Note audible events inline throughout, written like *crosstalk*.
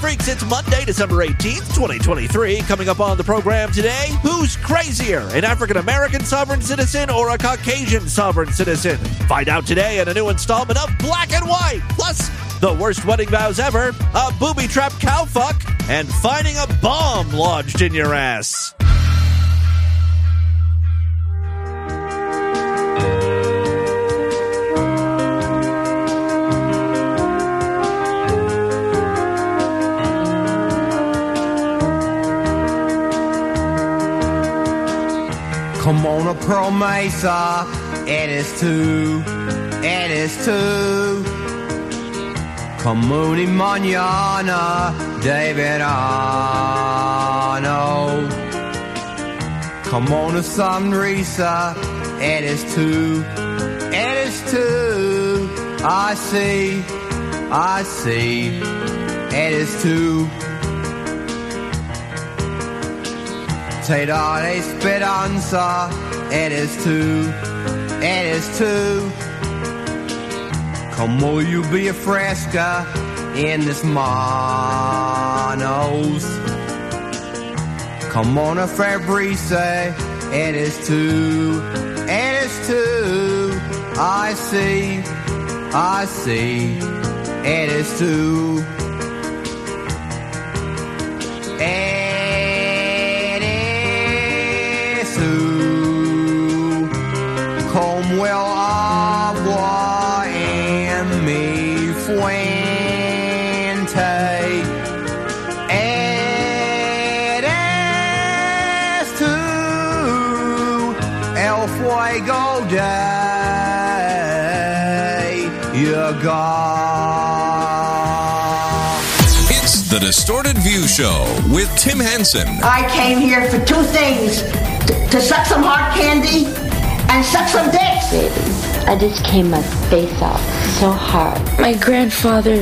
Freaks. It's Monday, December 18th, 2023. Coming up on the program today, who's crazier, an African American sovereign citizen or a Caucasian sovereign citizen? Find out today in a new installment of Black and White. Plus, the worst wedding vows ever, a booby trap cow fuck, and finding a bomb lodged in your ass. Come on a Pearl Mesa, it is two, it is two. Come y mañana, David Arno. Come on a Sunrisa, it is two, it is two. I see, I see, it is two. Taylor Esperanza, it is two, it is two. Como you be a fresca in this monos. Come on a Fabrice, it is two, it is two. I see, I see, it is two. En mi fuente. It is two. El fuego day. You got. It's the Distorted View Show with Tim Henson. I came here for two things to, to suck some hard candy and suck some dicks. I just came my face off so hard. My grandfather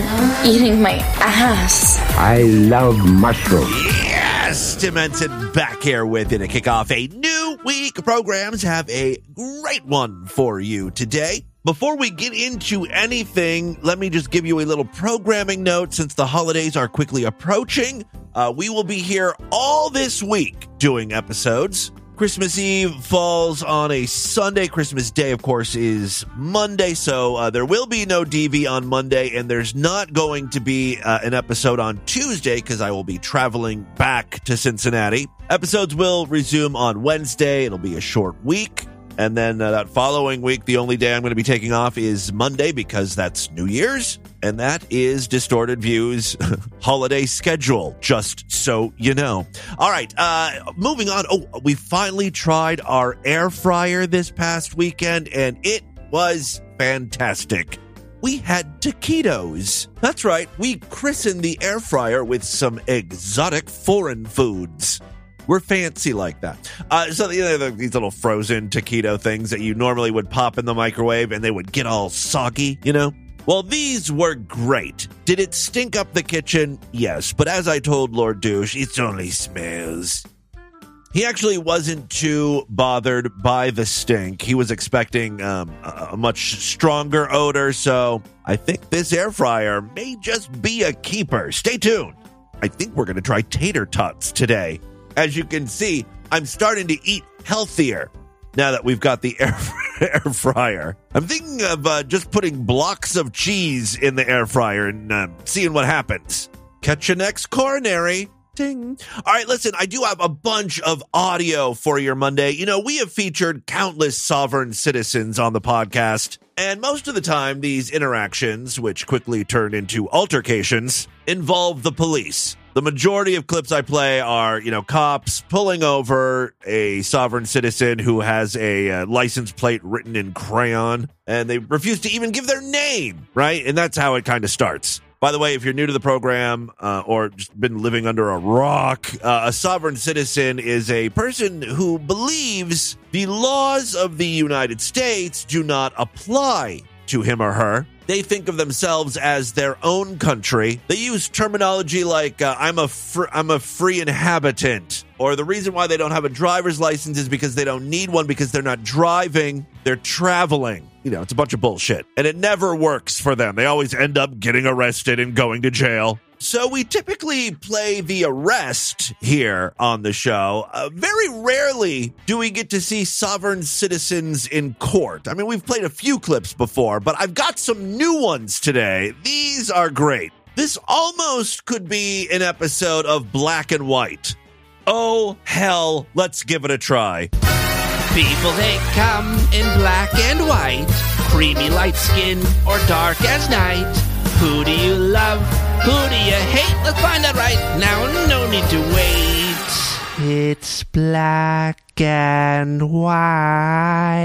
eating my ass. I love mushrooms. Yes, Tim Henson back here with you to kick off a new week programs. Have a great one for you today. Before we get into anything, let me just give you a little programming note since the holidays are quickly approaching. Uh, we will be here all this week doing episodes. Christmas Eve falls on a Sunday. Christmas Day, of course, is Monday. So uh, there will be no DV on Monday, and there's not going to be uh, an episode on Tuesday because I will be traveling back to Cincinnati. Episodes will resume on Wednesday. It'll be a short week. And then uh, that following week, the only day I'm going to be taking off is Monday because that's New Year's. And that is Distorted Views *laughs* holiday schedule, just so you know. All right, uh, moving on. Oh, we finally tried our air fryer this past weekend, and it was fantastic. We had taquitos. That's right, we christened the air fryer with some exotic foreign foods. We're fancy like that. Uh, so you know, these little frozen taquito things that you normally would pop in the microwave and they would get all soggy, you know? Well, these were great. Did it stink up the kitchen? Yes, but as I told Lord Douche, it's only smells. He actually wasn't too bothered by the stink. He was expecting um, a a much stronger odor, so I think this air fryer may just be a keeper. Stay tuned. I think we're going to try tater tots today. As you can see, I'm starting to eat healthier now that we've got the *laughs* air, air fryer. I'm thinking of uh, just putting blocks of cheese in the air fryer and uh, seeing what happens. Catch you next coronary. Ding. All right, listen, I do have a bunch of audio for your Monday. You know, we have featured countless sovereign citizens on the podcast, and most of the time, these interactions, which quickly turn into altercations, involve the police. The majority of clips I play are, you know, cops pulling over a sovereign citizen who has a uh, license plate written in crayon, and they refuse to even give their name, right? And that's how it kind of starts. By the way, if you're new to the program uh, or just been living under a rock, uh, a sovereign citizen is a person who believes the laws of the United States do not apply to him or her. They think of themselves as their own country. They use terminology like uh, "I'm a fr- I'm a free inhabitant," or the reason why they don't have a driver's license is because they don't need one because they're not driving, they're traveling. You know, it's a bunch of bullshit, and it never works for them. They always end up getting arrested and going to jail. So we typically play the arrest here on the show. Uh, very rarely do we get to see sovereign citizens in court. I mean, we've played a few clips before, but I've got some new ones today. These are great. This almost could be an episode of Black and White. Oh, hell, let's give it a try. People they come in black and white, creamy light skin or dark as night. Who do you love? Who do you hate? Let's find out right now. No need to wait. It's black and white.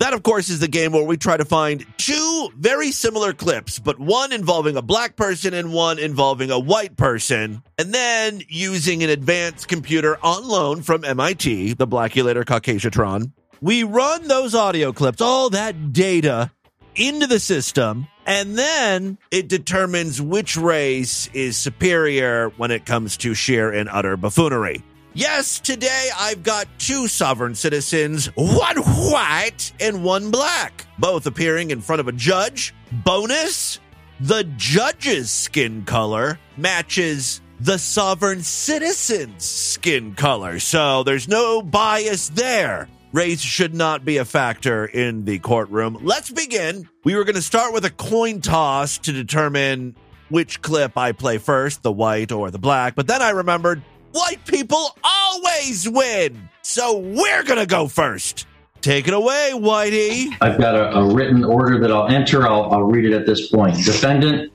That, of course, is the game where we try to find two very similar clips, but one involving a black person and one involving a white person. And then using an advanced computer on loan from MIT, the Blackulator Caucasiatron, we run those audio clips, all that data into the system, and then it determines which race is superior when it comes to sheer and utter buffoonery. Yes, today I've got two sovereign citizens, one white and one black, both appearing in front of a judge. Bonus, the judge's skin color matches the sovereign citizen's skin color, so there's no bias there. Race should not be a factor in the courtroom. Let's begin. We were going to start with a coin toss to determine which clip I play first, the white or the black, but then I remembered white people always win. So we're going to go first. Take it away, Whitey. I've got a, a written order that I'll enter. I'll, I'll read it at this point. Defendant,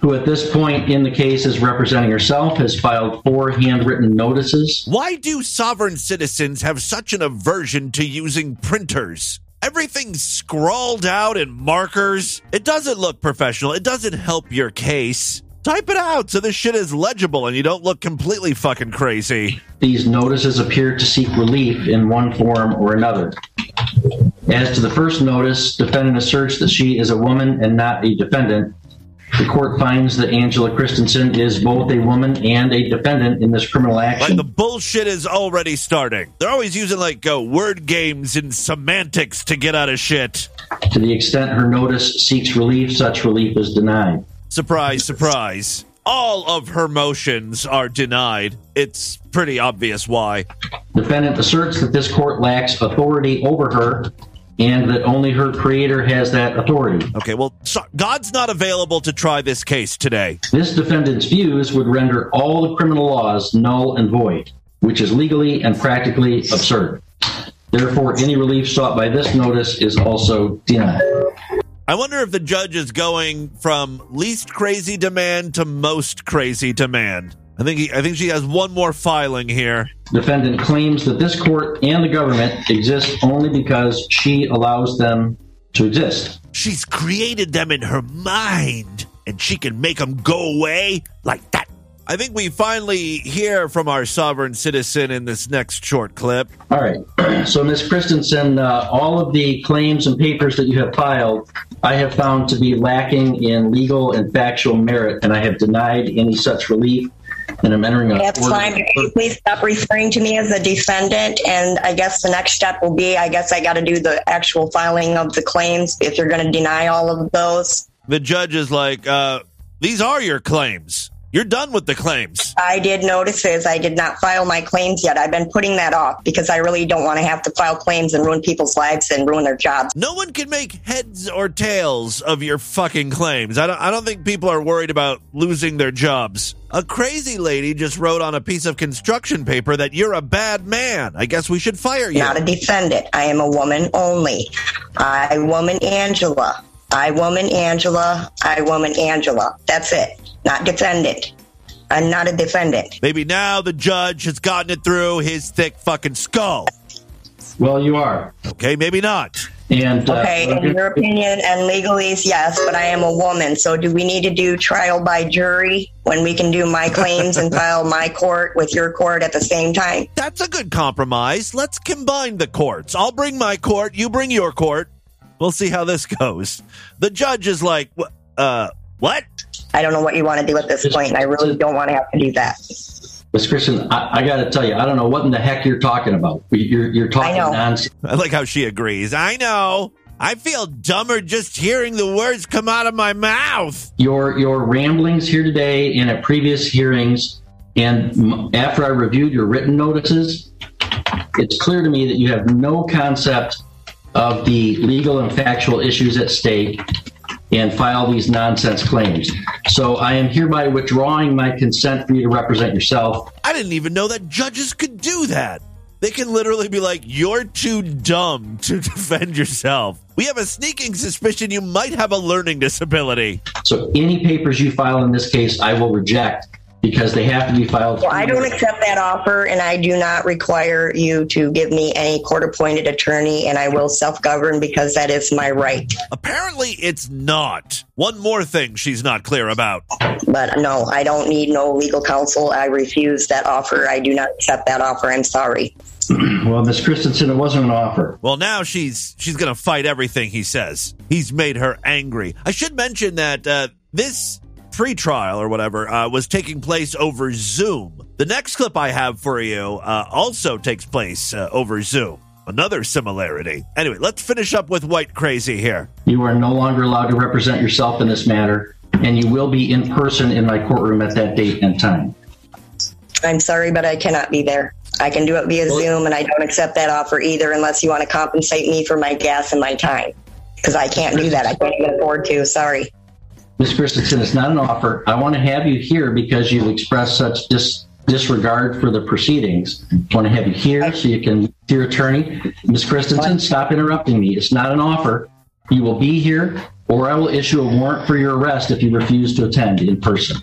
who at this point in the case is representing herself, has filed four handwritten notices. Why do sovereign citizens have such an aversion to using printers? Everything's scrawled out in markers. It doesn't look professional. It doesn't help your case. Type it out so this shit is legible and you don't look completely fucking crazy. These notices appear to seek relief in one form or another. As to the first notice, defendant asserts that she is a woman and not a defendant. The court finds that Angela Christensen is both a woman and a defendant in this criminal Like action. the bullshit is already starting. They're always using like uh, word games and semantics to get out of shit. To the extent her notice seeks relief, such relief is denied. Surprise, surprise. All of her motions are denied. It's pretty obvious why. Defendant asserts that this court lacks authority over her and that only her creator has that authority. Okay, well, so God's not available to try this case today. This defendant's views would render all the criminal laws null and void, which is legally and practically absurd. Therefore, any relief sought by this notice is also denied. I wonder if the judge is going from least crazy demand to most crazy demand. I think he, I think she has one more filing here. Defendant claims that this court and the government exist only because she allows them to exist. She's created them in her mind, and she can make them go away like that. I think we finally hear from our sovereign citizen in this next short clip. All right. So, Ms. Christensen, uh, all of the claims and papers that you have filed, I have found to be lacking in legal and factual merit, and I have denied any such relief. And I'm entering a. That's fine. Can you please stop referring to me as a defendant? And I guess the next step will be I guess I got to do the actual filing of the claims if you're going to deny all of those. The judge is like, uh, these are your claims. You're done with the claims. I did notices. I did not file my claims yet. I've been putting that off because I really don't want to have to file claims and ruin people's lives and ruin their jobs. No one can make heads or tails of your fucking claims. I don't, I don't think people are worried about losing their jobs. A crazy lady just wrote on a piece of construction paper that you're a bad man. I guess we should fire you. Not a defendant. I am a woman only. I woman Angela. I woman Angela. I woman Angela. That's it. Not defendant. I'm not a defendant. Maybe now the judge has gotten it through his thick fucking skull. Well, you are. Okay, maybe not. And uh, Okay, in your opinion and legalese, yes, but I am a woman. So do we need to do trial by jury when we can do my claims and file my court with your court at the same time? That's a good compromise. Let's combine the courts. I'll bring my court, you bring your court. We'll see how this goes. The judge is like, uh, what? I don't know what you want to do at this point, and I really don't want to have to do that. Ms. Christian, I, I got to tell you, I don't know what in the heck you're talking about. You're, you're talking I know. nonsense. I like how she agrees. I know. I feel dumber just hearing the words come out of my mouth. Your your ramblings here today and at previous hearings, and after I reviewed your written notices, it's clear to me that you have no concept of the legal and factual issues at stake and file these nonsense claims. So I am hereby withdrawing my consent for you to represent yourself. I didn't even know that judges could do that. They can literally be like, you're too dumb to *laughs* defend yourself. We have a sneaking suspicion you might have a learning disability. So any papers you file in this case, I will reject because they have to be filed. Well, I don't accept that offer, and I do not require you to give me any court appointed attorney, and I will self govern because that is my right. Apparently, it's not. One more thing she's not clear about. But no, I don't need no legal counsel. I refuse that offer. I do not accept that offer. I'm sorry. *clears throat* Well, Miss Christensen, it wasn't an offer. Well, now she's she's going to fight everything he says. He's made her angry. I should mention that uh, this pre-trial or whatever uh, was taking place over Zoom. The next clip I have for you uh, also takes place uh, over Zoom. Another similarity. Anyway, let's finish up with White Crazy here. You are no longer allowed to represent yourself in this matter, and you will be in person in my courtroom at that date and time. I'm sorry, but I cannot be there. I can do it via Zoom, and I don't accept that offer either unless you want to compensate me for my gas and my time. Because I can't do that. I can't even afford to. Sorry. Ms. Christensen, it's not an offer. I want to have you here because you've expressed such dis- disregard for the proceedings. I want to have you here so you can see your attorney. Ms. Christensen, stop interrupting me. It's not an offer. You will be here, or I will issue a warrant for your arrest if you refuse to attend in person.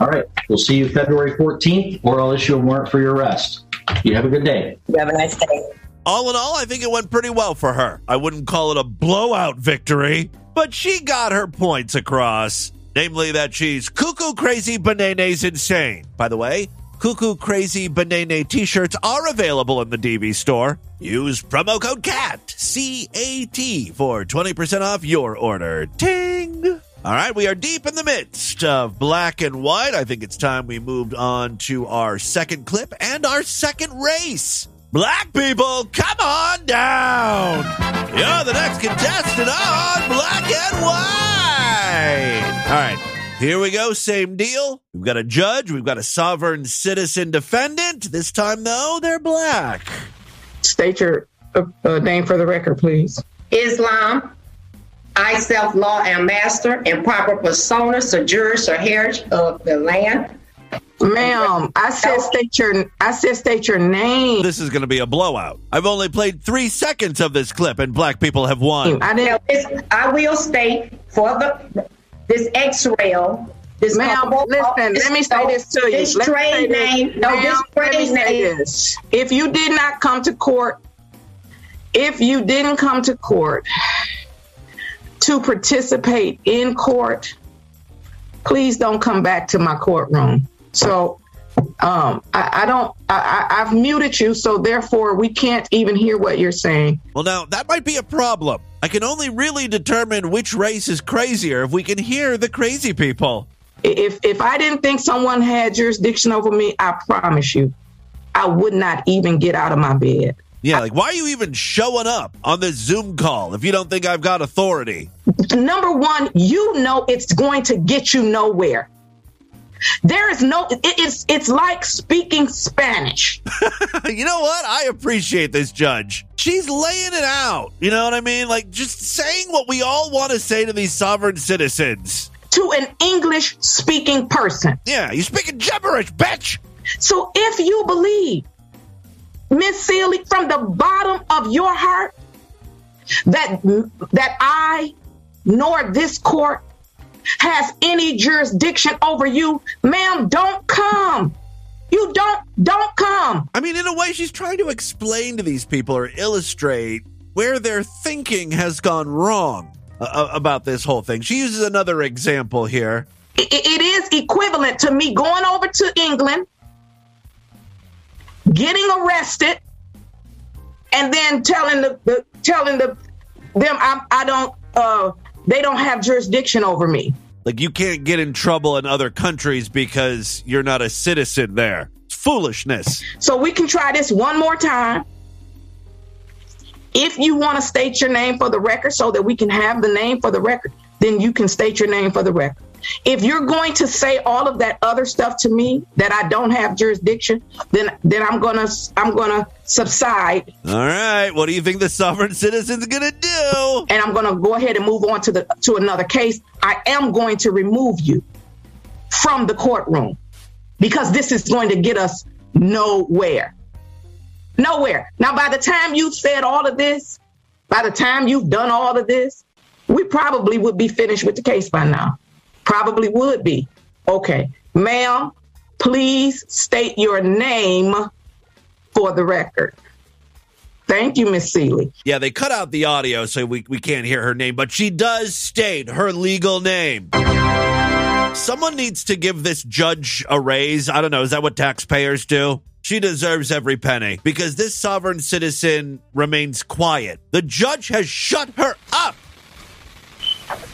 All right. We'll see you February 14th, or I'll issue a warrant for your arrest. You have a good day. You have a nice day. All in all, I think it went pretty well for her. I wouldn't call it a blowout victory, but she got her points across. Namely, that she's cuckoo crazy bananas insane. By the way, cuckoo crazy banana t shirts are available in the DV store. Use promo code CAT, C A T, for 20% off your order. Ting! All right, we are deep in the midst of black and white. I think it's time we moved on to our second clip and our second race. Black people, come on down. You're the next contestant on Black and White. All right, here we go. Same deal. We've got a judge, we've got a sovereign citizen defendant. This time, though, they're black. State your uh, uh, name for the record, please. Islam. I self law am master and proper persona, sojourners or heritage of the land. Ma'am, I said state your I said state your name. This is going to be a blowout. I've only played three seconds of this clip, and black people have won. I didn't. This, I will state for the this X-rail. This Ma'am, couple- listen, this- let me say this to you. This Let trade say this. name, no, Ma'am, this let trade name. this. If you did not come to court, if you didn't come to court to participate in court, please don't come back to my courtroom. So um, I, I don't. I, I, I've muted you, so therefore we can't even hear what you're saying. Well, now, that might be a problem. I can only really determine which race is crazier if we can hear the crazy people. If if I didn't think someone had jurisdiction over me, I promise you, I would not even get out of my bed. Yeah, like, why are you even showing up on this Zoom call if you don't think I've got authority? Number one, you know it's going to get you nowhere. There is no. It, it's it's like speaking Spanish. *laughs* you know what? I appreciate this judge. She's laying it out. You know what I mean? Like, just saying what we all want to say to these sovereign citizens. to an English speaking person. Yeah, you're speaking gibberish, bitch. So if you believe, Miss Sealy, from the bottom of your heart, that that I nor this court has any jurisdiction over you, ma'am, don't come. You don't don't come. I mean, in a way, she's trying to explain to these people or illustrate where their thinking has gone wrong uh, about this whole thing. She uses another example here. It- it is equivalent to me going over to England, getting arrested, and then telling the, the telling the them I, I don't uh they don't have jurisdiction over me. Like, you can't get in trouble in other countries because you're not a citizen there. It's foolishness. So we can try this one more time. If you want to state your name for the record so that we can have the name for the record, then you can state your name for the record. If you're going to say all of that other stuff to me that I don't have jurisdiction, then then I'm gonna I'm gonna subside All right. What do you think the sovereign citizen's going to do? and I'm gonna go ahead and move on to the to another case. I am going to remove you from the courtroom because this is going to get us nowhere. Nowhere. Now, by the time you've said all of this, by the time you've done all of this, we probably would be finished with the case by now. Probably would be. Okay. Ma'am, please state your name for the record. Thank you, Miss Seeley. Yeah, they cut out the audio so we, we can't hear her name, but she does state her legal name. Someone needs to give this judge a raise. I don't know. Is that what taxpayers do? She deserves every penny because this sovereign citizen remains quiet. The judge has shut her up.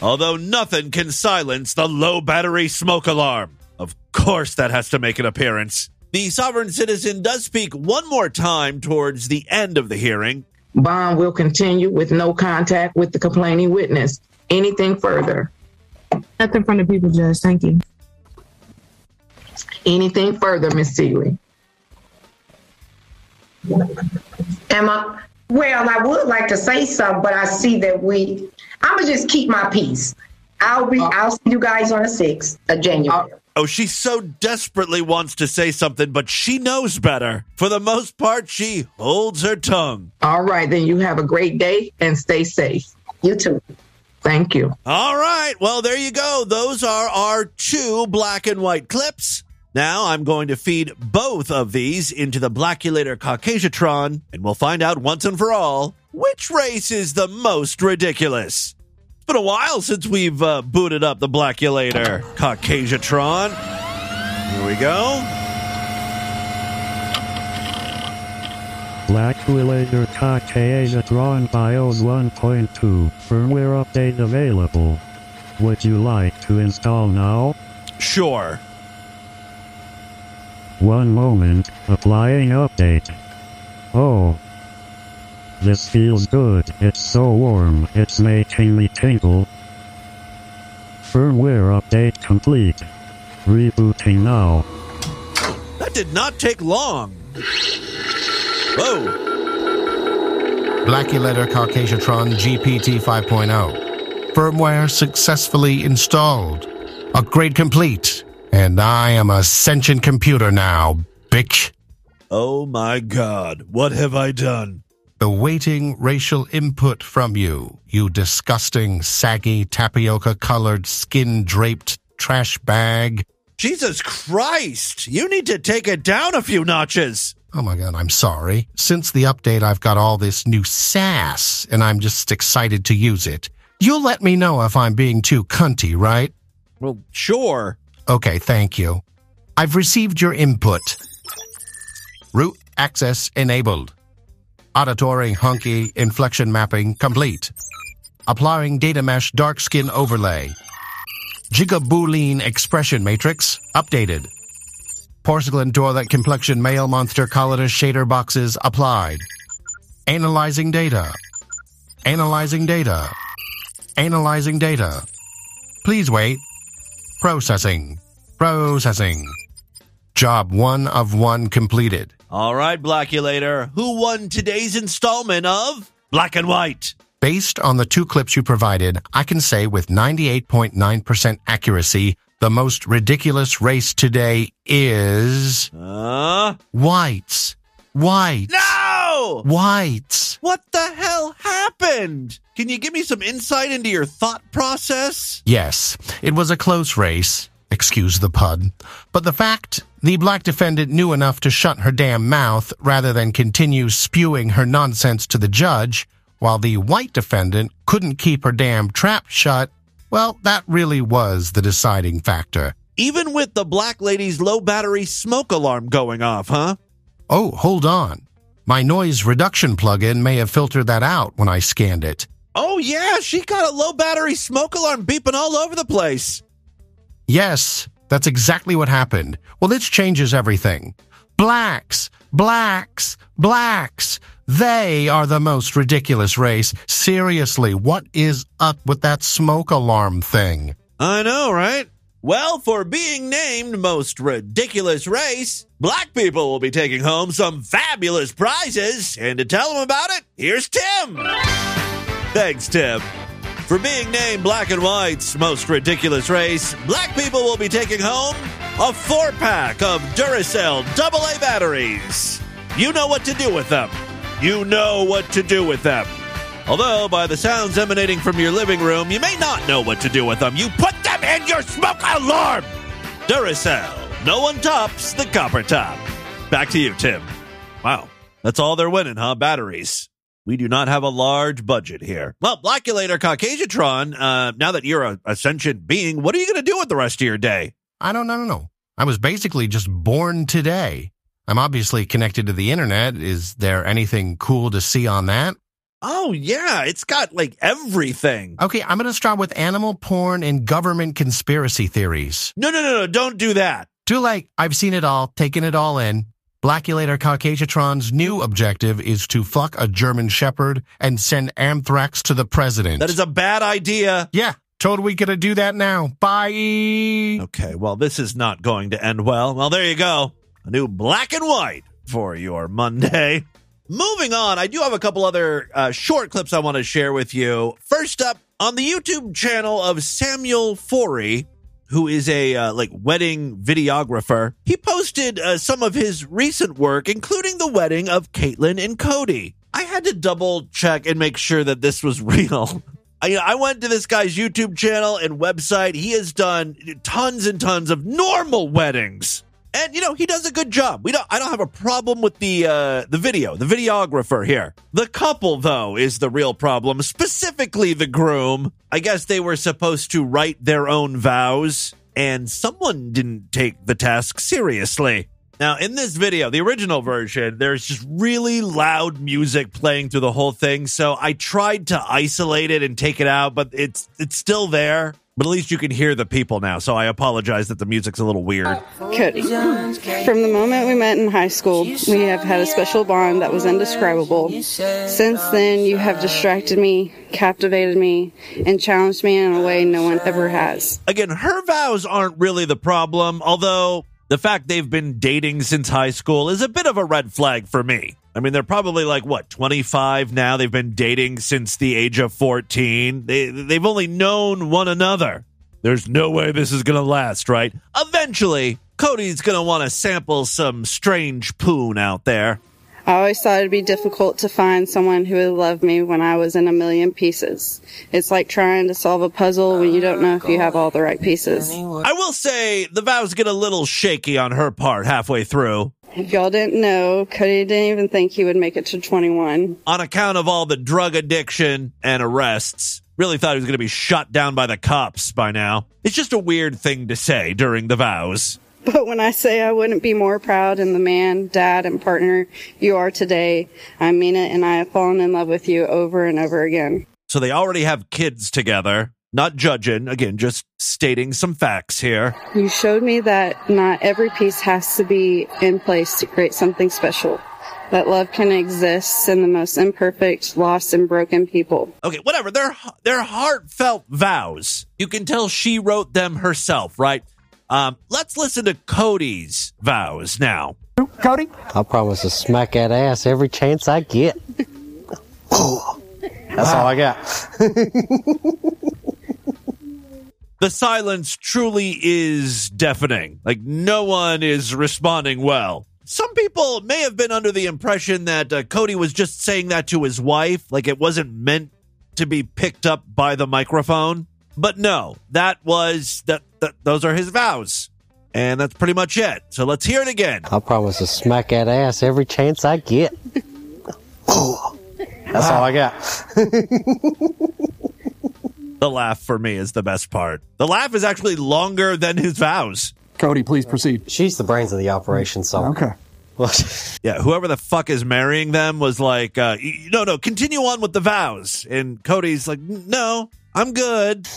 Although nothing can silence the low battery smoke alarm. Of course, that has to make an appearance. The sovereign citizen does speak one more time towards the end of the hearing. Bond will continue with no contact with the complaining witness. Anything further? Nothing from the people, Judge. Thank you. Anything further, Miss Seeley? Emma, well, I would like to say something, but I see that we, I'm gonna just keep my peace. I'll be, uh, I'll see you guys on the sixth of January. Uh, oh, she so desperately wants to say something, but she knows better. For the most part, she holds her tongue. All right, then you have a great day and stay safe. You too. Thank you. All right. Well, there you go. Those are our two black and white clips. Now I'm going to feed both of these into the Blackulator Caucasiatron, and we'll find out once and for all which race is the most ridiculous. It's been a while since we've uh, booted up the Blackulator Caucasiatron. Here we go. Blackulator Caucasiatron BIOS 1.2 firmware update available. Would you like to install now? Sure. One moment, applying update. Oh. This feels good, it's so warm, it's making me tingle. Firmware update complete. Rebooting now. That did not take long. Whoa. Letter Caucasiatron GPT 5.0. Firmware successfully installed. Upgrade complete. And I am a sentient computer now, bitch. Oh my god, what have I done? Awaiting racial input from you, you disgusting, saggy, tapioca colored, skin draped trash bag. Jesus Christ! You need to take it down a few notches. Oh my god, I'm sorry. Since the update, I've got all this new sass, and I'm just excited to use it. You'll let me know if I'm being too cunty, right? Well, sure. Okay, thank you. I've received your input. Root access enabled. Auditory hunky inflection mapping complete. Applying data mesh dark skin overlay. Gigaboolean expression matrix updated. Porcelain toilet complexion male monster colorless shader boxes applied. Analyzing data. Analyzing data. Analyzing data. Please wait. Processing. Processing. Job one of one completed. All right, Blackulator, who won today's installment of Black and White? Based on the two clips you provided, I can say with 98.9% accuracy, the most ridiculous race today is. Uh? Whites. Whites. No! Whites. What the hell happened? Can you give me some insight into your thought process? Yes, it was a close race. Excuse the pun. But the fact the black defendant knew enough to shut her damn mouth rather than continue spewing her nonsense to the judge, while the white defendant couldn't keep her damn trap shut, well, that really was the deciding factor. Even with the black lady's low battery smoke alarm going off, huh? Oh, hold on. My noise reduction plugin may have filtered that out when I scanned it. Oh, yeah, she got a low battery smoke alarm beeping all over the place. Yes, that's exactly what happened. Well, this changes everything. Blacks, Blacks, blacks. They are the most ridiculous race. Seriously, what is up with that smoke alarm thing? I know, right? Well, for being named most ridiculous race, black people will be taking home some fabulous prizes. And to tell them about it, here's Tim. Thanks, Tim. For being named Black and White's most ridiculous race, black people will be taking home a four pack of Duracell AA batteries. You know what to do with them. You know what to do with them. Although, by the sounds emanating from your living room, you may not know what to do with them. You put them in your smoke alarm! Duracell. No one tops the copper top. Back to you, Tim. Wow. That's all they're winning, huh? Batteries. We do not have a large budget here. Well, Blackulator Caucasiatron, uh, now that you're a, a sentient being, what are you going to do with the rest of your day? I don't know. No, I was basically just born today. I'm obviously connected to the internet. Is there anything cool to see on that? Oh, yeah. It's got like everything. Okay, I'm going to start with animal porn and government conspiracy theories. No, no, no, no. Don't do that. Too late. I've seen it all, taken it all in. Blackulator Caucasiatron's new objective is to fuck a German Shepherd and send anthrax to the president. That is a bad idea. Yeah, totally gonna do that now. Bye. Okay, well, this is not going to end well. Well, there you go. A new black and white for your Monday. Moving on, I do have a couple other uh, short clips I want to share with you. First up, on the YouTube channel of Samuel Forey, who is a uh, like wedding videographer, he posted uh, some of his recent work, including the wedding of Caitlyn and Cody. I had to double check and make sure that this was *laughs* real. I, I went to this guy's YouTube channel and website. He has done tons and tons of normal weddings. And you know he does a good job. We don't. I don't have a problem with the uh, the video, the videographer here. The couple though is the real problem. Specifically, the groom. I guess they were supposed to write their own vows, and someone didn't take the task seriously. Now, in this video, the original version, there's just really loud music playing through the whole thing. So I tried to isolate it and take it out, but it's it's still there. But at least you can hear the people now. So I apologize that the music's a little weird. Cody, from the moment we met in high school, we have had a special bond that was indescribable. Since then, you have distracted me, captivated me, and challenged me in a way no one ever has. Again, her vows aren't really the problem, although the fact they've been dating since high school is a bit of a red flag for me. I mean, they're probably like what, 25 now? They've been dating since the age of 14. They they've only known one another. There's no way this is to last, right? Eventually, Cody's to want to sample some strange poon out there. I always thought it'd be difficult to find someone who would love me when I was in a million pieces. It's like trying to solve a puzzle when you don't know if you have all the right pieces. I will say the vows get a little shaky on her part halfway through. If y'all didn't know, Cody didn't even think he would make it to 21. On account of all the drug addiction and arrests, really thought he was going to be shot down by the cops by now. It's just a weird thing to say during the vows. But when I say I wouldn't be more proud in the man, dad, and partner you are today, I mean it, and I have fallen in love with you over and over again. So they already have kids together. Not judging, again, just stating some facts here. You showed me that not every piece has to be in place to create something special. That love can exist in the most imperfect, lost, and broken people. Okay, whatever. They're they're heartfelt vows. You can tell she wrote them herself, right? Um, let's listen to Cody's vows now. Cody? I promise to smack that ass every chance I get. That's all I got. the silence truly is deafening. Like, no one is responding well. Some people may have been under the impression that uh, Cody was just saying that to his wife, like it wasn't meant to be picked up by the microphone. But no, that was that, that those are his vows. And that's pretty much it. So let's hear it again. I promise to smack that ass every chance I get. That's all I got. *laughs* the laugh for me is the best part. The laugh is actually longer than his vows. Cody, please proceed. She's the brains of the operation, so. Okay. *laughs* yeah, whoever the fuck is marrying them was like, uh, no, no, continue on with the vows. And Cody's like, no, I'm good. *laughs*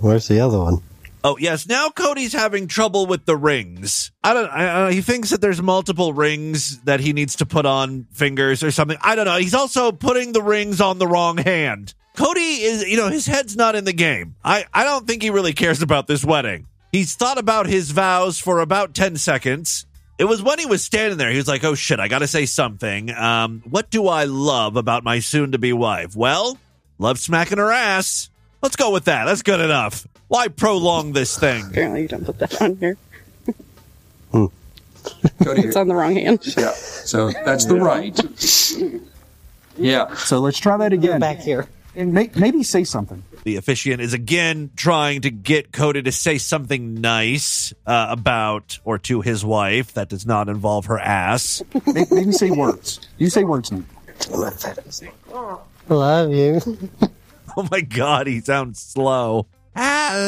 Where's the other one? Oh yes, now Cody's having trouble with the rings. I don't. I, I, he thinks that there's multiple rings that he needs to put on fingers or something. I don't know. He's also putting the rings on the wrong hand. Cody is, you know, his head's not in the game. I I don't think he really cares about this wedding. He's thought about his vows for about ten seconds. It was when he was standing there. He was like, "Oh shit, I got to say something. Um, what do I love about my soon-to-be wife? Well, love smacking her ass. Let's go with that. That's good enough. Why prolong this thing? Apparently, you don't put that on here. Cody, It's on the wrong hand. yeah. So that's the right. Yeah. So let's try that again. Back here. And may, maybe say something. The officiant is again trying to get Cody to say something nice uh, about or to his wife that does not involve her ass. May- Maybe say words. You say words now. Love you. *laughs* Oh my god, he sounds slow. I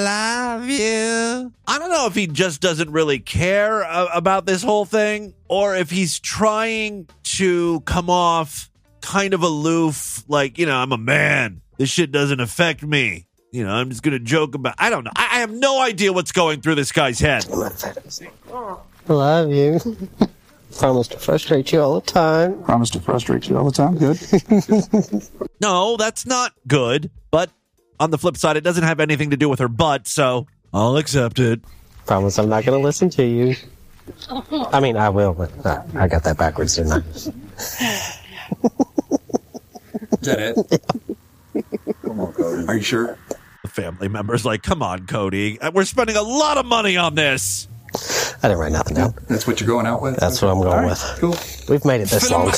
love you. I don't know if he just doesn't really care uh, about this whole thing or if he's trying to come off kind of aloof, like, you know, I'm a man. This shit doesn't affect me. You know, I'm just going to joke about I don't know. I, I have no idea what's going through this guy's head. Love you. *laughs* Promise to frustrate you all the time. Promise to frustrate you all the time. Good. *laughs* No, that's not good. But on the flip side, it doesn't have anything to do with her butt, so I'll accept it. Promise I'm not going to listen to you. I mean, I will, but uh, I got that backwards, didn't I? Is that it? *laughs* Come on, Cody. Are you sure? The family member's like, come on, Cody. Uh, We're spending a lot of money on this. I didn't write nothing down. That's what you're going out with? That's what I'm going All right, with. Cool. We've made it this long.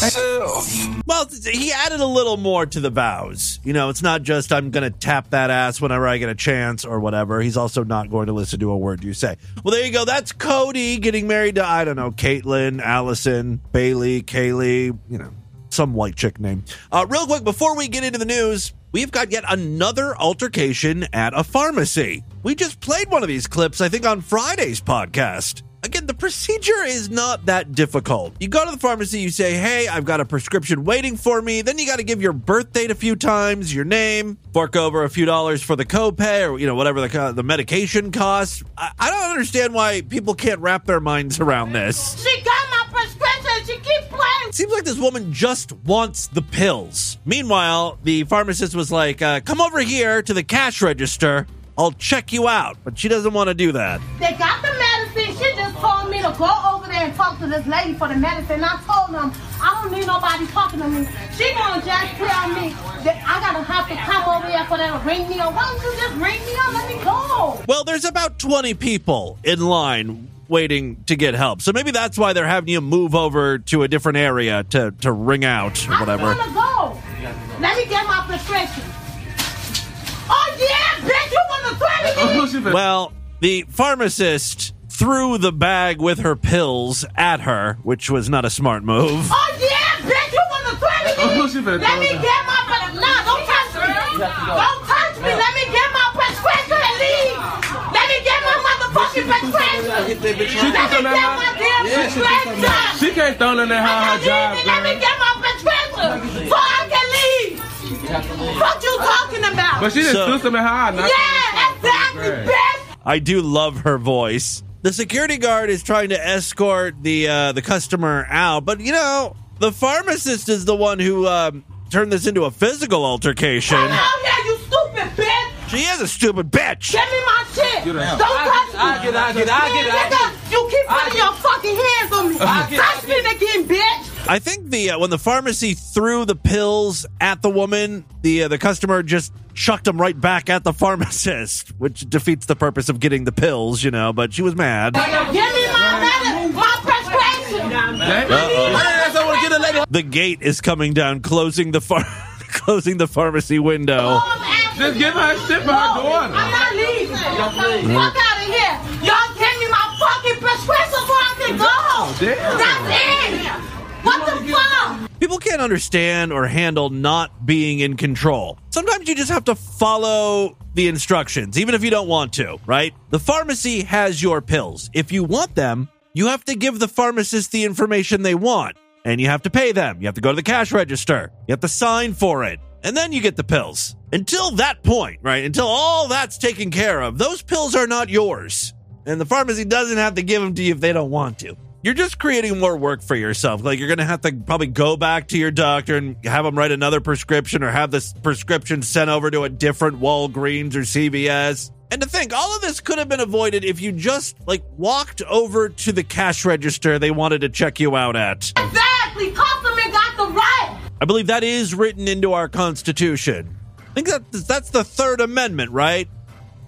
Well, he added a little more to the vows. You know, it's not just I'm going to tap that ass whenever I get a chance or whatever. He's also not going to listen to a word you say. Well, there you go. That's Cody getting married to, I don't know, Caitlin, Allison, Bailey, Kaylee, you know, some white chick name. Uh, real quick, before we get into the news, we've got yet another altercation at a pharmacy. We just played one of these clips, I think, on Friday's podcast. Again, the procedure is not that difficult. You go to the pharmacy, you say, Hey, I've got a prescription waiting for me. Then you got to give your birth date a few times, your name, fork over a few dollars for the copay or, you know, whatever the, the medication costs. I, I don't understand why people can't wrap their minds around this. She got my prescription. She keeps playing. Seems like this woman just wants the pills. Meanwhile, the pharmacist was like, uh, Come over here to the cash register. I'll check you out. But she doesn't want to do that. They got the medicine. She just told me to go over there and talk to this lady for the medicine. I told them I don't need nobody talking to me. She gonna just tell me that I gotta have to come over here for them to ring me up. Why don't you just ring me up? Let me go. Well, there's about 20 people in line waiting to get help. So maybe that's why they're having you move over to a different area to, to ring out or whatever. I'm gonna go. Let me get my prescription. Oh yeah, bitch, you want to threaten me? Well, the pharmacist threw the bag with her pills at her, which was not a smart move. Oh yeah, bitch, you want to threaten me? Let me get my pre- Nah, don't touch me. Don't touch me. Let me get my prescription and leave. Let me get my motherfucking prescription. Let me get my damn prescription. She can't throw in there how her job Let me get my prescription so I can leave. What you talking about? But she just So- threw some in her eye. Yeah, exactly, bitch. I do love her voice. The security guard is trying to escort the uh, the customer out, but you know the pharmacist is the one who um, turned this into a physical altercation. Oh yeah, you stupid bitch. She is a stupid bitch. Give me my shit. Get Don't her. touch me. I'll get I'll get I'll get I'll get it. Nigga, You keep putting your fucking hands on me. I'll get Touch me again, bitch. I think the uh, when the pharmacy threw the pills at the woman, the uh, the customer just chucked them right back at the *laughs* pharmacist, which defeats the purpose of getting the pills, you know. But she was mad. Give me my medicine, my prescription. The gate is coming down, closing the phar- *laughs* closing the pharmacy window. Just give her a shit for her door. I'm not leaving. Fuck out of here. Y'all give me my fucking prescription so I can go. damn. That's it. People can't understand or handle not being in control. Sometimes you just have to follow the instructions, even if you don't want to, right? The pharmacy has your pills. If you want them, you have to give the pharmacist the information they want. And you have to pay them. You have to go to the cash register. You have to sign for it. And then you get the pills. Until that point, right? Until all that's taken care of, those pills are not yours. And the pharmacy doesn't have to give them to you if they don't want to. You're just creating more work for yourself. Like you're going to have to probably go back to your doctor and have them write another prescription or have this prescription sent over to a different Walgreens or CVS. And to think, all of this could have been avoided if you just like walked over to the cash register they wanted to check you out at. Exactly. Customer got the right. I believe that is written into our Constitution. I think that that's the Third Amendment, right?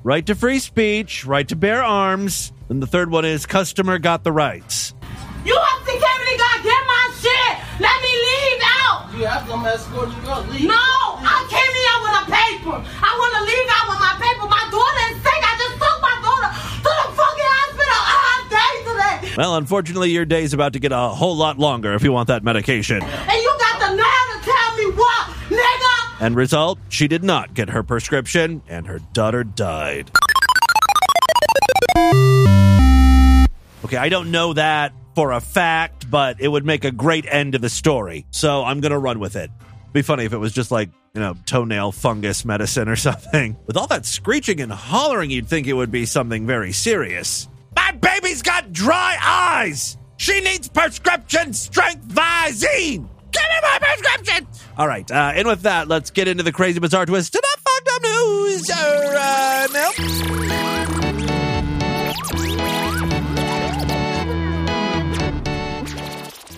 Right to free speech, right to bear arms. And the third one is customer got the rights. You have security guard get my shit. Let me leave out. You have to escort you out. Leave. No, I came here with a paper. I want to leave out with my paper. My daughter is sick. I just took my daughter to the fucking hospital all day today. Well, unfortunately, your day's about to get a whole lot longer if you want that medication. And you got the nerve to tell me what, nigga? End result, she did not get her prescription, and her daughter died. Okay, I don't know that for a fact, but it would make a great end to the story. So I'm going to run with it. Be funny if it was just like, you know, toenail fungus medicine or *laughs* something. With all that screeching and hollering, you'd think it would be something very serious. My baby's got dry eyes! She needs prescription strength Visine! Give me my prescription! All right, uh, and with that, let's get into the crazy, bizarre twist to the fucked up news uh, now.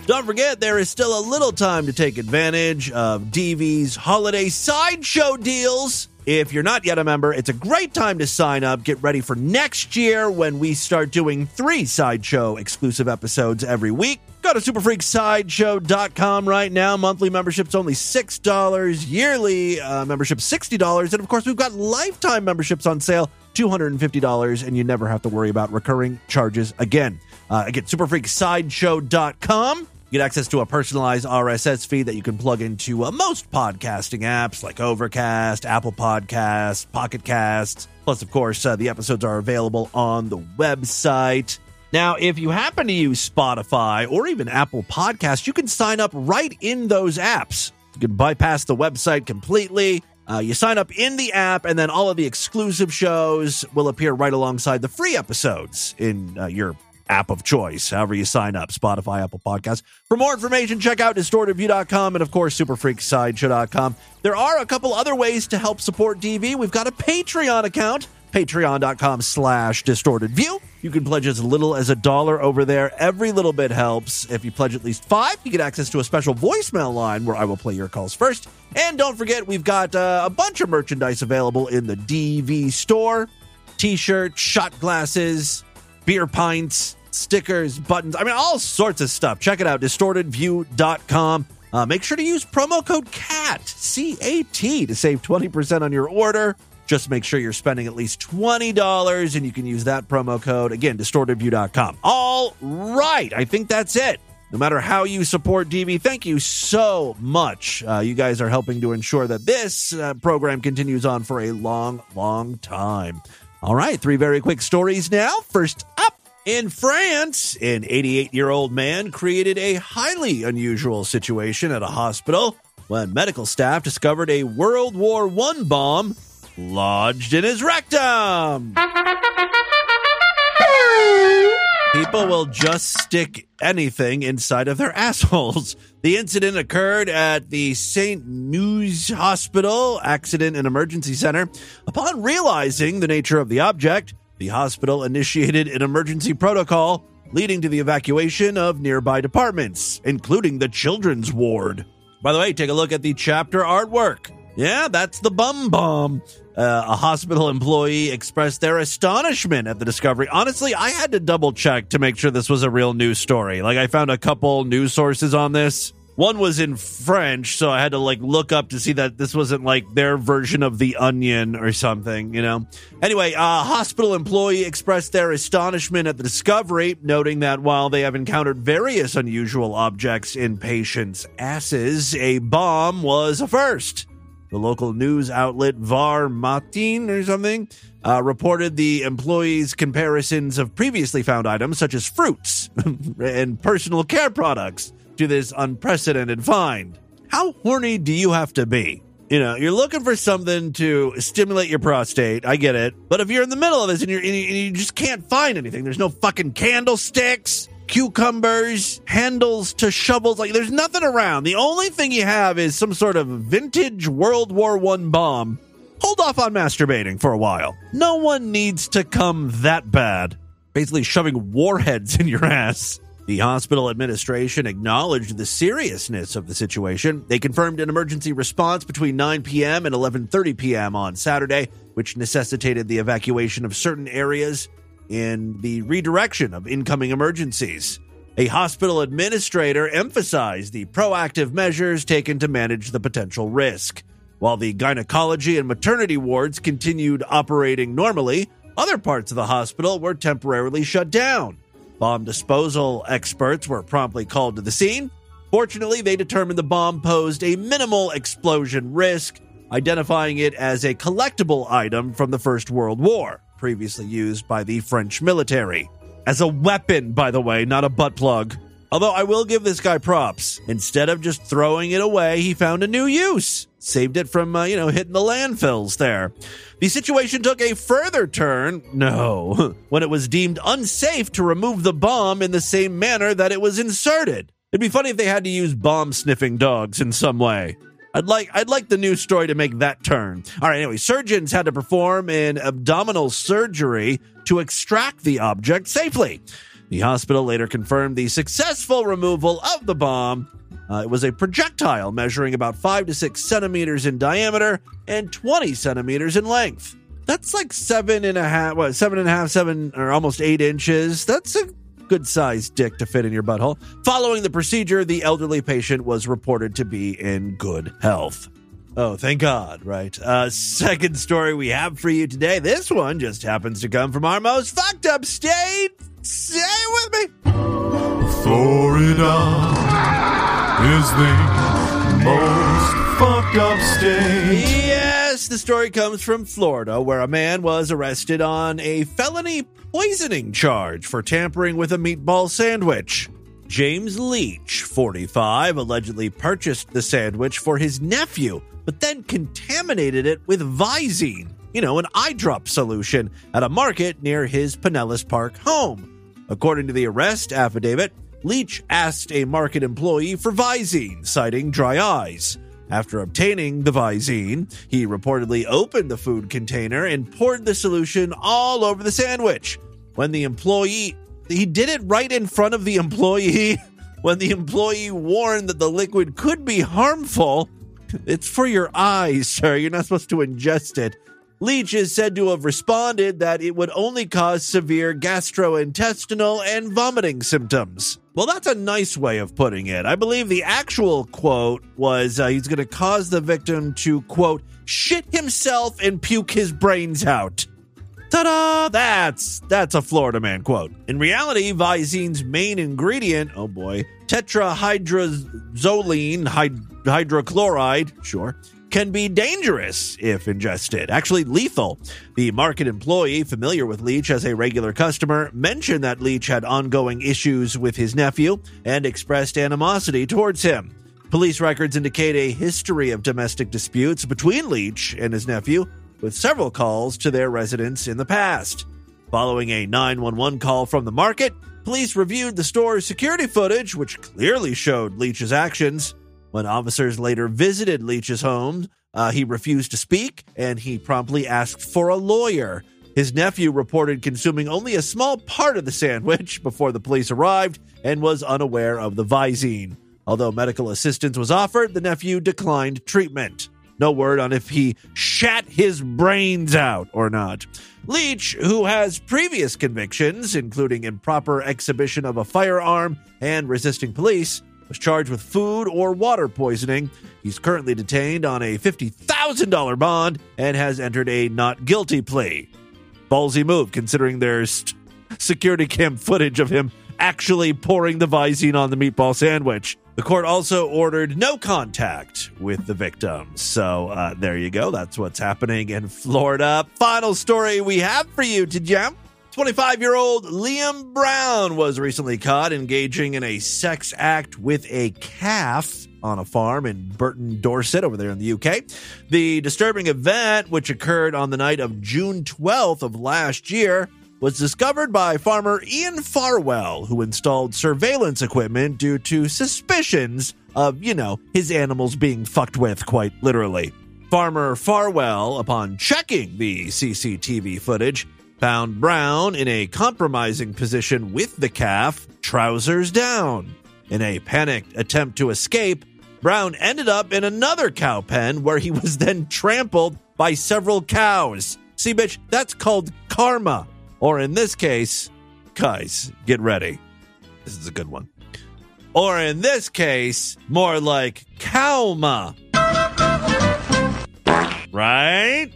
Don't forget, there is still a little time to take advantage of DV's holiday sideshow deals. If you're not yet a member, it's a great time to sign up. Get ready for next year when we start doing three sideshow exclusive episodes every week. Go to superfreaksideshow.com right now. Monthly membership's only $6, yearly uh, membership $60, and of course, we've got lifetime memberships on sale. $250, and you never have to worry about recurring charges again. Uh, again, superfreaksideshow.com. You get access to a personalized RSS feed that you can plug into uh, most podcasting apps like Overcast, Apple Podcasts, Pocket Casts. Plus, of course, uh, the episodes are available on the website. Now, if you happen to use Spotify or even Apple Podcasts, you can sign up right in those apps. You can bypass the website completely. Uh, you sign up in the app, and then all of the exclusive shows will appear right alongside the free episodes in uh, your app of choice, however you sign up Spotify, Apple Podcasts. For more information, check out distortedview.com and, of course, superfreaksideshow.com. There are a couple other ways to help support DV. We've got a Patreon account, patreon.com slash distortedview. You can pledge as little as a dollar over there. Every little bit helps. If you pledge at least five, you get access to a special voicemail line where I will play your calls first. And don't forget, we've got uh, a bunch of merchandise available in the DV store t shirts, shot glasses, beer pints, stickers, buttons. I mean, all sorts of stuff. Check it out, distortedview.com. Uh, make sure to use promo code CAT, C A T, to save 20% on your order. Just make sure you're spending at least $20 and you can use that promo code. Again, distortedview.com. All right. I think that's it. No matter how you support DV, thank you so much. Uh, you guys are helping to ensure that this uh, program continues on for a long, long time. All right. Three very quick stories now. First up. In France, an 88 year old man created a highly unusual situation at a hospital when medical staff discovered a World War I bomb lodged in his rectum. *laughs* People will just stick anything inside of their *laughs* assholes. The incident occurred at the St. Musse Hospital Accident and Emergency Center. Upon realizing the nature of the object, the hospital initiated an emergency protocol leading to the evacuation of nearby departments, including the children's ward. By the way, take a look at the chapter artwork. Yeah, that's the bum bomb. Uh, a hospital employee expressed their astonishment at the discovery. Honestly, I had to double check to make sure this was a real news story. Like, I found a couple news sources on this. One was in French, so I had to like look up to see that this wasn't like their version of the onion or something, you know. Anyway, a hospital employee expressed their astonishment at the discovery, noting that while they have encountered various unusual objects in patients' asses, a bomb was a first. The local news outlet Var Matin or something uh, reported the employees' comparisons of previously found items such as fruits *laughs* and personal care products to this unprecedented find. How horny do you have to be You know, you're looking for something to stimulate your prostate. I get it. But if you're in the middle of this and, you're, and you just can't find anything, there's no fucking candlesticks, cucumbers, handles to shovels. Like, there's nothing around. The only thing you have is some sort of vintage World War One bomb. Hold off on masturbating for a while. No one needs to come that bad. Basically, shoving warheads *laughs* in your ass. The hospital administration acknowledged the seriousness of the situation. They confirmed an emergency response between 9 p.m. and 11:30 p.m. on Saturday, which necessitated the evacuation of certain areas in the redirection of incoming emergencies. A hospital administrator emphasized the proactive measures taken to manage the potential risk. While the gynecology and maternity wards continued operating normally, other parts of the hospital were temporarily shut down. Bomb disposal experts were promptly called to the scene. Fortunately, they determined the bomb posed a minimal explosion risk, identifying it as a collectible item from the First World War, previously used by the French military. As a weapon, by the way, not a butt plug. Although I will give this guy props. Instead of just throwing it away, he found a new use. Saved it from, uh, you know, hitting the landfills there. The situation took a further turn, *laughs* no, when it was deemed unsafe to remove the bomb in the same manner that it was inserted. It'd be funny if they had to use bomb sniffing dogs in some way. I'd like I'd like the news story to make that turn. All right, anyway, surgeons had to perform an abdominal surgery to extract the object safely. The hospital later confirmed the successful removal of the bomb. Uh, it was a projectile measuring about five to six centimeters in diameter and 20 centimeters in length. That's like seven and a half, what, seven and a half, seven, or almost eight inches. That's a good sized dick to fit in your butthole. Following the procedure, the elderly patient was reported to be in good health. Oh, thank God, right? Uh, second story we have for you today. This one just happens to come from our most fucked up state. Stay with me. Florida is the most fucked up state. Yes, the story comes from Florida, where a man was arrested on a felony poisoning charge for tampering with a meatball sandwich. James Leach, 45, allegedly purchased the sandwich for his nephew, but then contaminated it with Visine, you know, an eye drop solution, at a market near his Pinellas Park home. According to the arrest affidavit, Leach asked a market employee for Visine, citing dry eyes. After obtaining the Visine, he reportedly opened the food container and poured the solution all over the sandwich. When the employee, he did it right in front of the employee. *laughs* When the employee warned that the liquid could be harmful, it's for your eyes, sir. You're not supposed to ingest it. Leach is said to have responded that it would only cause severe gastrointestinal and vomiting symptoms. Well, that's a nice way of putting it. I believe the actual quote was uh, he's going to cause the victim to, quote, shit himself and puke his brains out. Ta-da! That's that's a Florida man quote. In reality, Visine's main ingredient, oh boy, tetrahydrozoline hyd- hydrochloride, sure, can be dangerous if ingested, actually lethal. The market employee, familiar with Leach as a regular customer, mentioned that Leach had ongoing issues with his nephew and expressed animosity towards him. Police records indicate a history of domestic disputes between Leach and his nephew, with several calls to their residence in the past. Following a 911 call from the market, police reviewed the store's security footage, which clearly showed Leach's actions. When officers later visited Leach's home, uh, he refused to speak and he promptly asked for a lawyer. His nephew reported consuming only a small part of the sandwich before the police arrived and was unaware of the Visine. Although medical assistance was offered, the nephew declined treatment. No word on if he shat his brains out or not. Leach, who has previous convictions, including improper exhibition of a firearm and resisting police, was charged with food or water poisoning. He's currently detained on a $50,000 bond and has entered a not guilty plea. Ballsy move, considering there's security cam footage of him actually pouring the Visine on the meatball sandwich. The court also ordered no contact with the victims. So uh, there you go. That's what's happening in Florida. Final story we have for you to jump. 25 year old Liam Brown was recently caught engaging in a sex act with a calf on a farm in Burton, Dorset, over there in the UK. The disturbing event, which occurred on the night of June 12th of last year, was discovered by farmer Ian Farwell, who installed surveillance equipment due to suspicions of, you know, his animals being fucked with, quite literally. Farmer Farwell, upon checking the CCTV footage, found Brown in a compromising position with the calf, trousers down. In a panicked attempt to escape, Brown ended up in another cow pen where he was then trampled by several cows. See, bitch, that's called karma. Or in this case, guys, get ready. This is a good one. Or in this case, more like cowma. Right?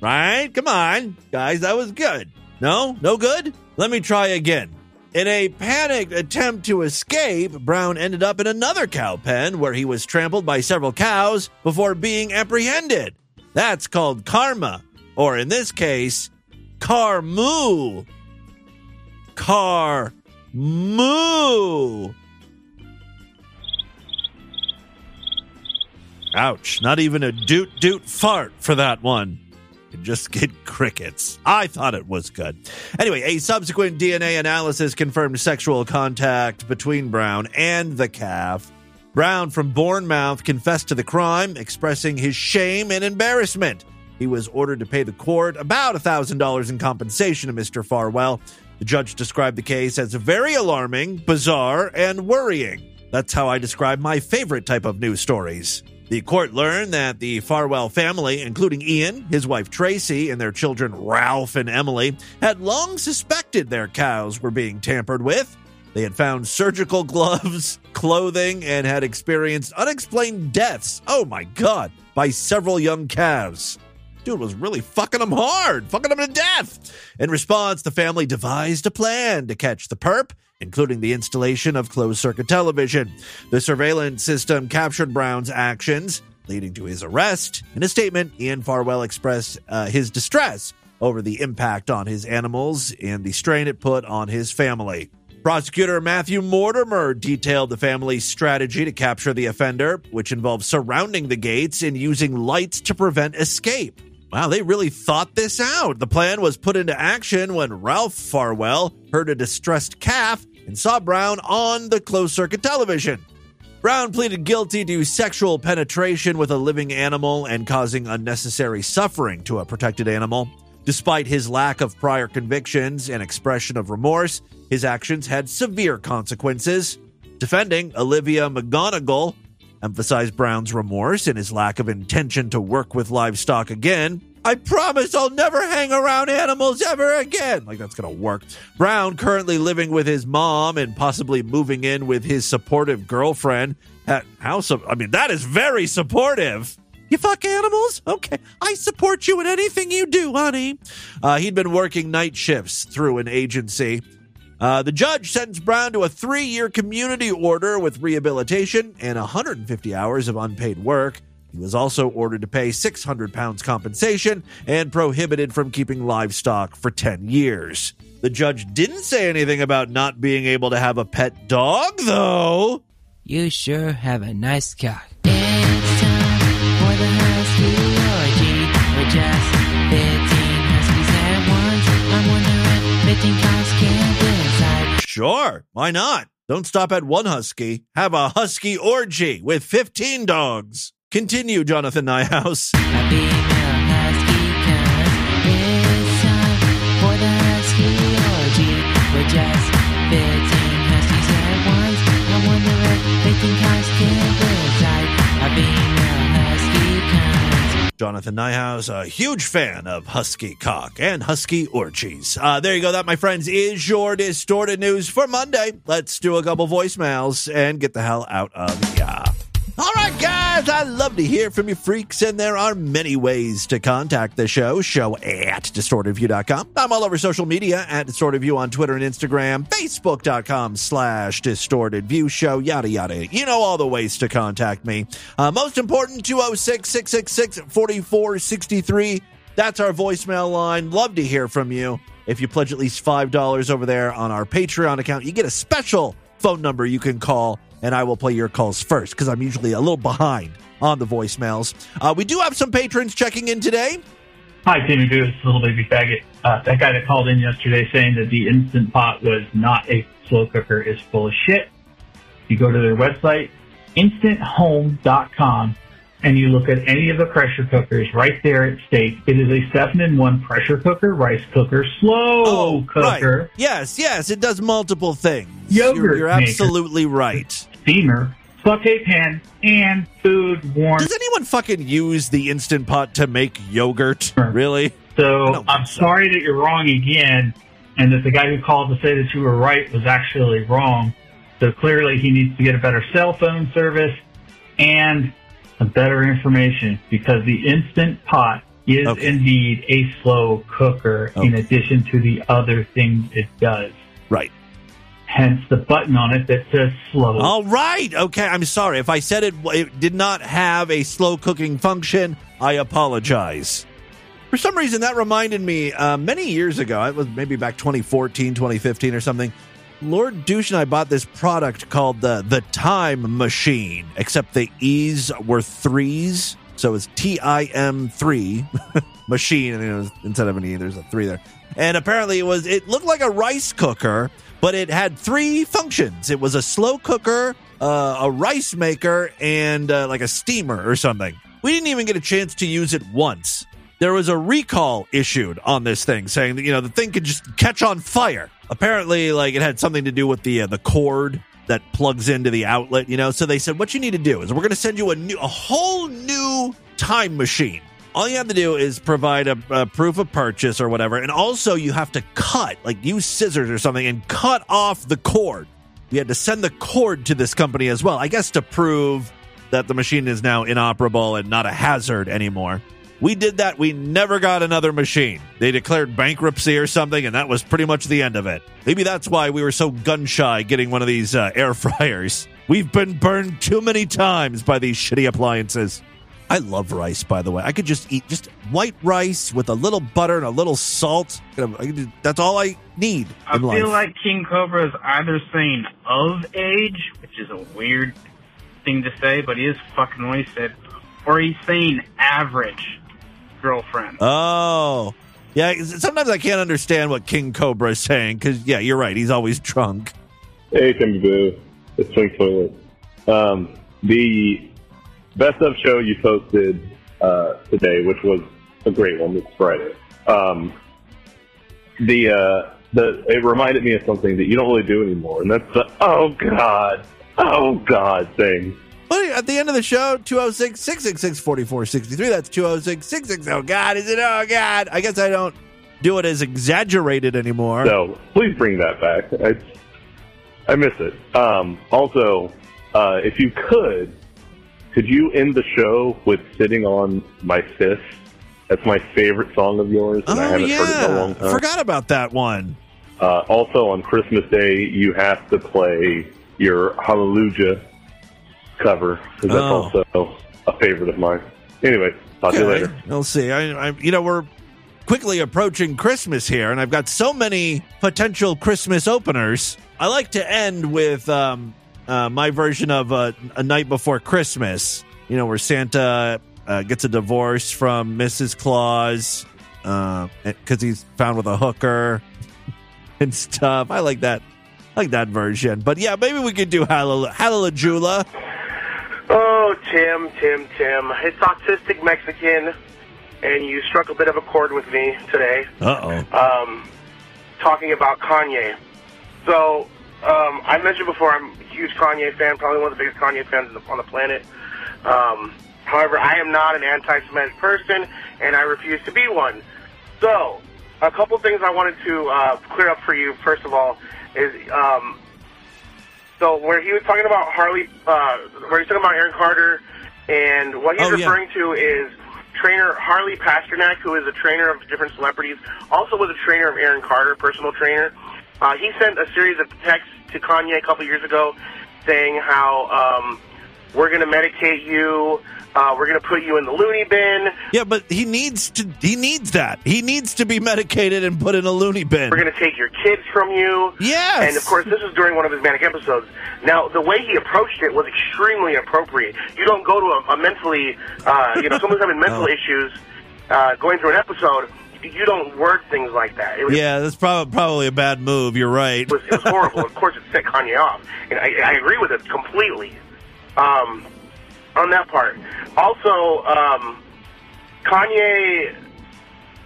Right? Come on, guys, that was good. No? No good? Let me try again. In a panicked attempt to escape, Brown ended up in another cow pen where he was trampled by several cows before being apprehended. That's called karma, or in this case, car moo. Car moo. Ouch, not even a doot doot fart for that one. You just *laughs* get crickets. I thought it was good. Anyway, a subsequent DNA analysis confirmed sexual contact between Brown and the calf. Brown from Bournemouth confessed to the crime, expressing his shame and embarrassment. He was ordered to pay the court about $1,000 in compensation to Mr. Farwell. The judge described the case as very alarming, bizarre, and worrying. That's how I describe my favorite type of news stories. The court learned that the Farwell family, including Ian, his wife Tracy, and their children Ralph and Emily, had long suspected their cows were being tampered with. They had found surgical *laughs* gloves, clothing, and had experienced unexplained deaths. Oh my God, by several young calves. Dude was really fucking them hard, fucking them to death. In response, the family devised a plan to catch the perp, including the installation of closed circuit television. The surveillance system captured Brown's actions, leading to his arrest. In a statement, Ian Farwell expressed uh, his distress over the impact on his animals and the strain it put on his family. Prosecutor Matthew Mortimer detailed the family's strategy to capture the offender, which involved surrounding the gates and using lights to prevent escape. Wow, they really thought this out. The plan was put into action when Ralph Farwell heard a distressed calf and saw Brown on the closed circuit television. Brown pleaded guilty to sexual penetration with a living animal and causing unnecessary suffering to a protected animal. Despite his lack of prior convictions and expression of remorse, his actions had severe consequences. Defending Olivia McGonigal emphasized Brown's remorse and his lack of intention to work with livestock again. I promise I'll never hang around animals ever again. Like that's going to work. Brown, currently living with his mom and possibly moving in with his supportive girlfriend. How so? I mean, that is very supportive. You fuck animals? Okay. I support you in anything you do, honey. Uh, he'd been working night shifts through an agency. Uh, the judge sentenced Brown to a three year community order with rehabilitation and 150 hours of unpaid work. He was also ordered to pay 600 pounds compensation and prohibited from keeping livestock for 10 years. The judge didn't say anything about not being able to have a pet dog, though. You sure have a nice cock. Sure, why not? Don't stop at one husky. Have a husky orgy with 15 dogs. Continue, Jonathan. We're just 15 Jonathan Nyhouse, a huge fan of Husky Cock and Husky Orgies. Uh, there you go. That, my friends, is your distorted news for Monday. Let's do a couple voicemails and get the hell out of ya. All right, guys, I love to hear from you freaks, and there are many ways to contact the show. Show at distortedview.com. I'm all over social media at distortedview on Twitter and Instagram, facebook.com slash distortedview show, yada, yada. You know all the ways to contact me. Uh, most important, 206 666 4463. That's our voicemail line. Love to hear from you. If you pledge at least $5 over there on our Patreon account, you get a special phone number you can call, and I will play your calls first because I'm usually a little behind on the voicemails. Uh, we do have some patrons checking in today. Hi, Timmy Boo. It's Little Baby Faggot. Uh, that guy that called in yesterday saying that the Instant Pot was not a slow cooker is full of shit. You go to their website, instanthome.com, and you look at any of the pressure cookers. Right there at stake, it is a 7 in 1 pressure cooker, rice cooker, slow oh, cooker, Right. Yes, yes, it does multiple things. Yogurt You're, you're absolutely right. steamer, saute pan, and food warm. Does anyone fucking use the Instant Pot to make yogurt? Really? So I'm sorry that you're wrong again, and that the guy who called to say that you were right was actually wrong. So clearly he needs to get a better cell phone service and some better information because the Instant Pot is indeed a slow cooker in addition to the other things it does. Right. Hence the button on it that says slow. All right. Okay. I'm sorry. If I said it, it did not have a slow cooking function, I apologize. For some reason, that reminded me uh, many years ago, it was maybe back 2014, 2015 or something. Lord Douche and I bought this product called the, the Time Machine, except the E's were threes. So it's T I M 3 *laughs* machine. And it was, instead of an E, there's a three there. And apparently it was, it looked like a rice cooker, but it had three functions. It was a slow cooker, uh, a rice maker, and uh, like a steamer or something. We didn't even get a chance to use it once. There was a recall issued on this thing saying that, you know, the thing could just catch on fire. Apparently, like it had something to do with the uh, the cord that plugs into the outlet, you know. So they said, what you need to do is we're going to send you a new, a whole new time machine. All you have to do is provide a, a proof of purchase or whatever, and also you have to cut, like use scissors or something, and cut off the cord. We had to send the cord to this company as well, I guess to prove that the machine is now inoperable and not a hazard anymore. We did that. We never got another machine. They declared bankruptcy or something, and that was pretty much the end of it. Maybe that's why we were so gun shy getting one of these uh, air *laughs* fryers. We've been burned too many times by these shitty appliances. I love rice, by the way. I could just eat just white rice with a little butter and a little salt. I could do- That's all I need I feel life. like King Cobra is either saying of age, which is a weird thing to say, but he is fucking wasted, or he's saying average girlfriend. Oh, yeah. Sometimes I can't understand what King Cobra is saying because, yeah, you're right. He's always drunk. Hey, Timmy Boo. It's Swing Toilet. Um, the best of show you posted uh, today, which was a great one this Friday. Um, the uh, the it reminded me of something that you don't really do anymore, and that's the oh god, oh god thing. Well, at the end of the show, 206 666 4463. That's 206 660. Oh, God. Is it? Oh, God. I guess I don't do it as exaggerated anymore. So please bring that back. I, I miss it. Um, also, uh, if you could, could you end the show with "Sitting on My Fist"? That's my favorite song of yours, and I Oh, haven't heard it in a long time. Forgot about that one. Uh, also, on Christmas Day, you have to play your Hallelujah cover because that's Oh. also a favorite of mine. Anyway, talk to you later. We'll see. I, I, you know, we're quickly approaching Christmas here, and I've got so many potential Christmas openers. I like to end with um, uh, my version of uh, A Night Before Christmas, you know, where Santa uh, gets a divorce from Mrs. Claus because he's found with a hooker *laughs* and stuff. I like that. I like that version. But yeah, maybe we could do Hallel- Hallelujah. Tim, Tim, Tim. It's autistic Mexican, and you struck a bit of a chord with me today. Uh oh. Um, talking about Kanye. So, um, I mentioned before I'm a huge Kanye fan, probably one of the biggest Kanye fans on the, on the planet. Um, however, I am not an anti-Semitic person, and I refuse to be one. So, a couple things I wanted to uh, clear up for you. First of all, is um, so where he was talking about Harley, uh, where he's talking about Aaron Carter, and what he's Oh, yeah. referring to is trainer Harley Pasternak, who is a trainer of different celebrities, also was a trainer of Aaron Carter, personal trainer. Uh, he sent a series of texts to Kanye a couple years ago saying how um, we're going to medicate you. Uh, we're going to put you in the loony bin. Yeah, but he needs to. He needs that. He needs to be medicated and put in a loony bin. We're going to take your kids from you. Yes. And of course, this is during one of his manic episodes. Now, the way he approached it was extremely appropriate. You don't go to a, a mentally, uh, you know, someone's having *laughs* mental Oh. issues, uh, going through an episode. You don't word things like that. It was, Yeah, that's probably probably a bad move. You're right. it was, it was horrible. of course, it set Kanye off, and I, I agree with it completely. Um, on that part. Also, um, Kanye,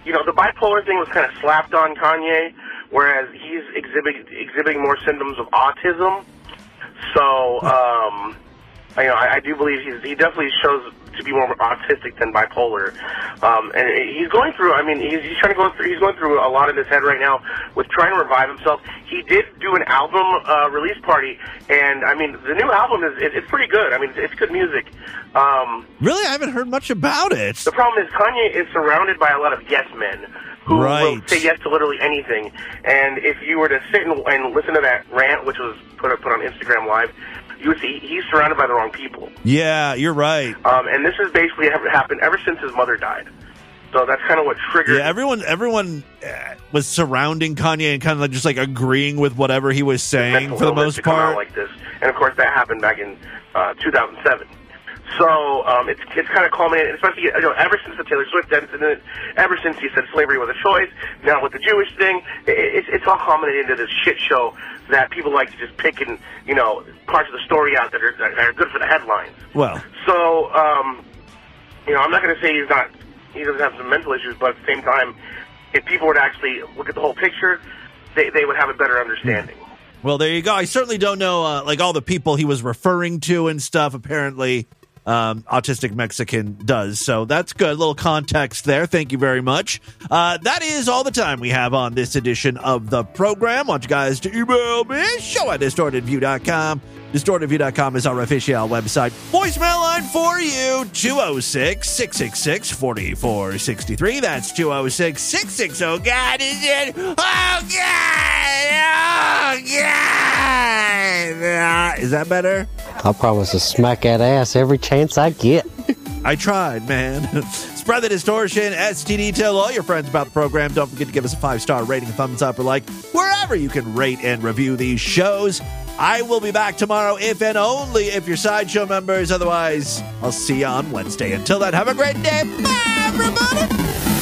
you know, the bipolar thing was kind of slapped on Kanye, whereas he's exhibiting exhibiting more symptoms of autism. So, um, you know, I, I do believe he's, he definitely shows to be more autistic than bipolar. Um, and he's going through. I mean, he's, he's trying to go through. He's going through a lot in his head right now with trying to revive himself. He did do an album uh, release party, and I mean, the new album is it, it's pretty good. I mean, it's good music. Um, Really, I haven't heard much about it. the problem is Kanye is surrounded by a lot of yes men who will say yes to literally anything. And if you were to sit and, and listen to that rant, which was put put on Instagram Live, you see he's surrounded by the wrong people. Yeah, you're right. Um, and this has basically happened ever since his mother died. So that's kind of what triggered. Yeah, everyone everyone uh, was surrounding Kanye and kind of like just like agreeing with whatever he was saying for the most to come out part. like this. And of course, that happened back in uh, 2007. So um, it's it's kind of culminated, especially you know, ever since the Taylor Swift incident, ever since he said slavery was a choice. Now with the Jewish thing, it, it's it's all culminated into this shit show that people like to just pick and you know parts of the story out that are that are good for the headlines. Well, So, um, you know, I'm not going to say he's not, he doesn't have some mental issues, but at the same time, if people were to actually look at the whole picture, they, they would have a better understanding. well, there you go. I certainly don't know uh, like all the people he was referring to and stuff. Apparently, um, autistic Mexican does. So that's good. A little context there. Thank you very much. Uh, that is all the time we have on this edition of the program. want you guys to email me, show at distortedview.com. DistortedView.com is our official website. Voicemail line for you 206 666 4463. That's 206 660. God, is it? Oh, God! Oh, God! Uh, is that better? I promise to smack that ass every chance I get. *laughs* I tried, man. *laughs* Spread the distortion, STD. Tell all your friends about the program. Don't forget to give us a five star rating, thumbs up, or like wherever you can rate and review these shows. I will be back tomorrow if and only if you're sideshow members. Otherwise, I'll see you on Wednesday. Until then, have a great day. Bye, everybody.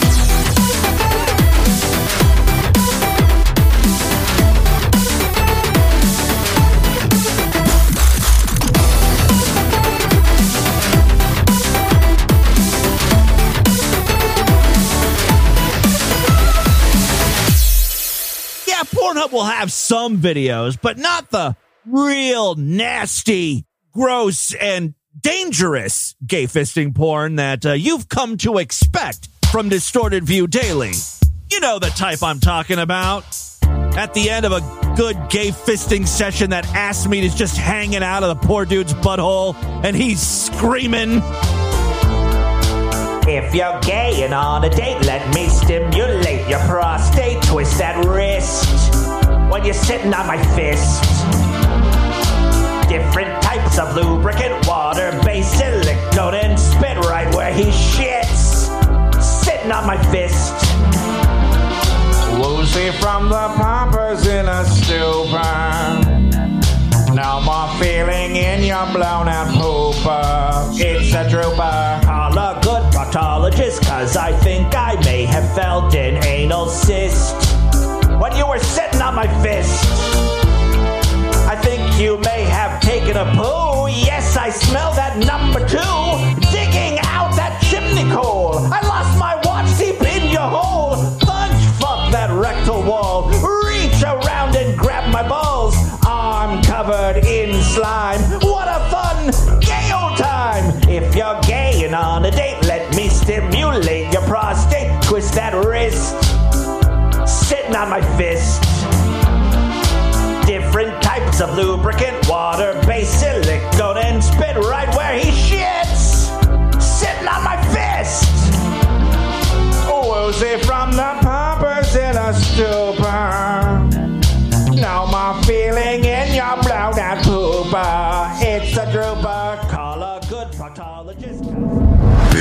Pornhub will have some videos, but not the real nasty, gross, and dangerous gay fisting porn that uh, you've come to expect from Distorted View Daily. You know the type I'm talking about. At the end of a good gay fisting session, that ass meat is just hanging out of the poor dude's butthole, and he's screaming. If you're gay and on a date, let me stimulate your prostate. Twist that wrist when you're sitting on my fist. Different types of lubricant, water based silicone, and spit right where he shits. Sitting on my fist. Woozy from the poppers in a stupor. No more feeling in your blown out pooper. It's a drooper. Proctologist, cause I think I may have felt an anal cyst. When you were sitting on my fist, I think you may have taken a poo. Yes, I smell that number two. Digging out that chimney coal. I lost my watch deep in your hole. Punch fuck that rectal wall. Reach around and grab my balls. Arm covered in slime. Sitting on my fist. Different types of lubricant, water based silicone, and spit right where he shits. Sitting on my fist. Woozy from the poppers in a stupor. No more feeling in your blown out pooper. It's a drooper.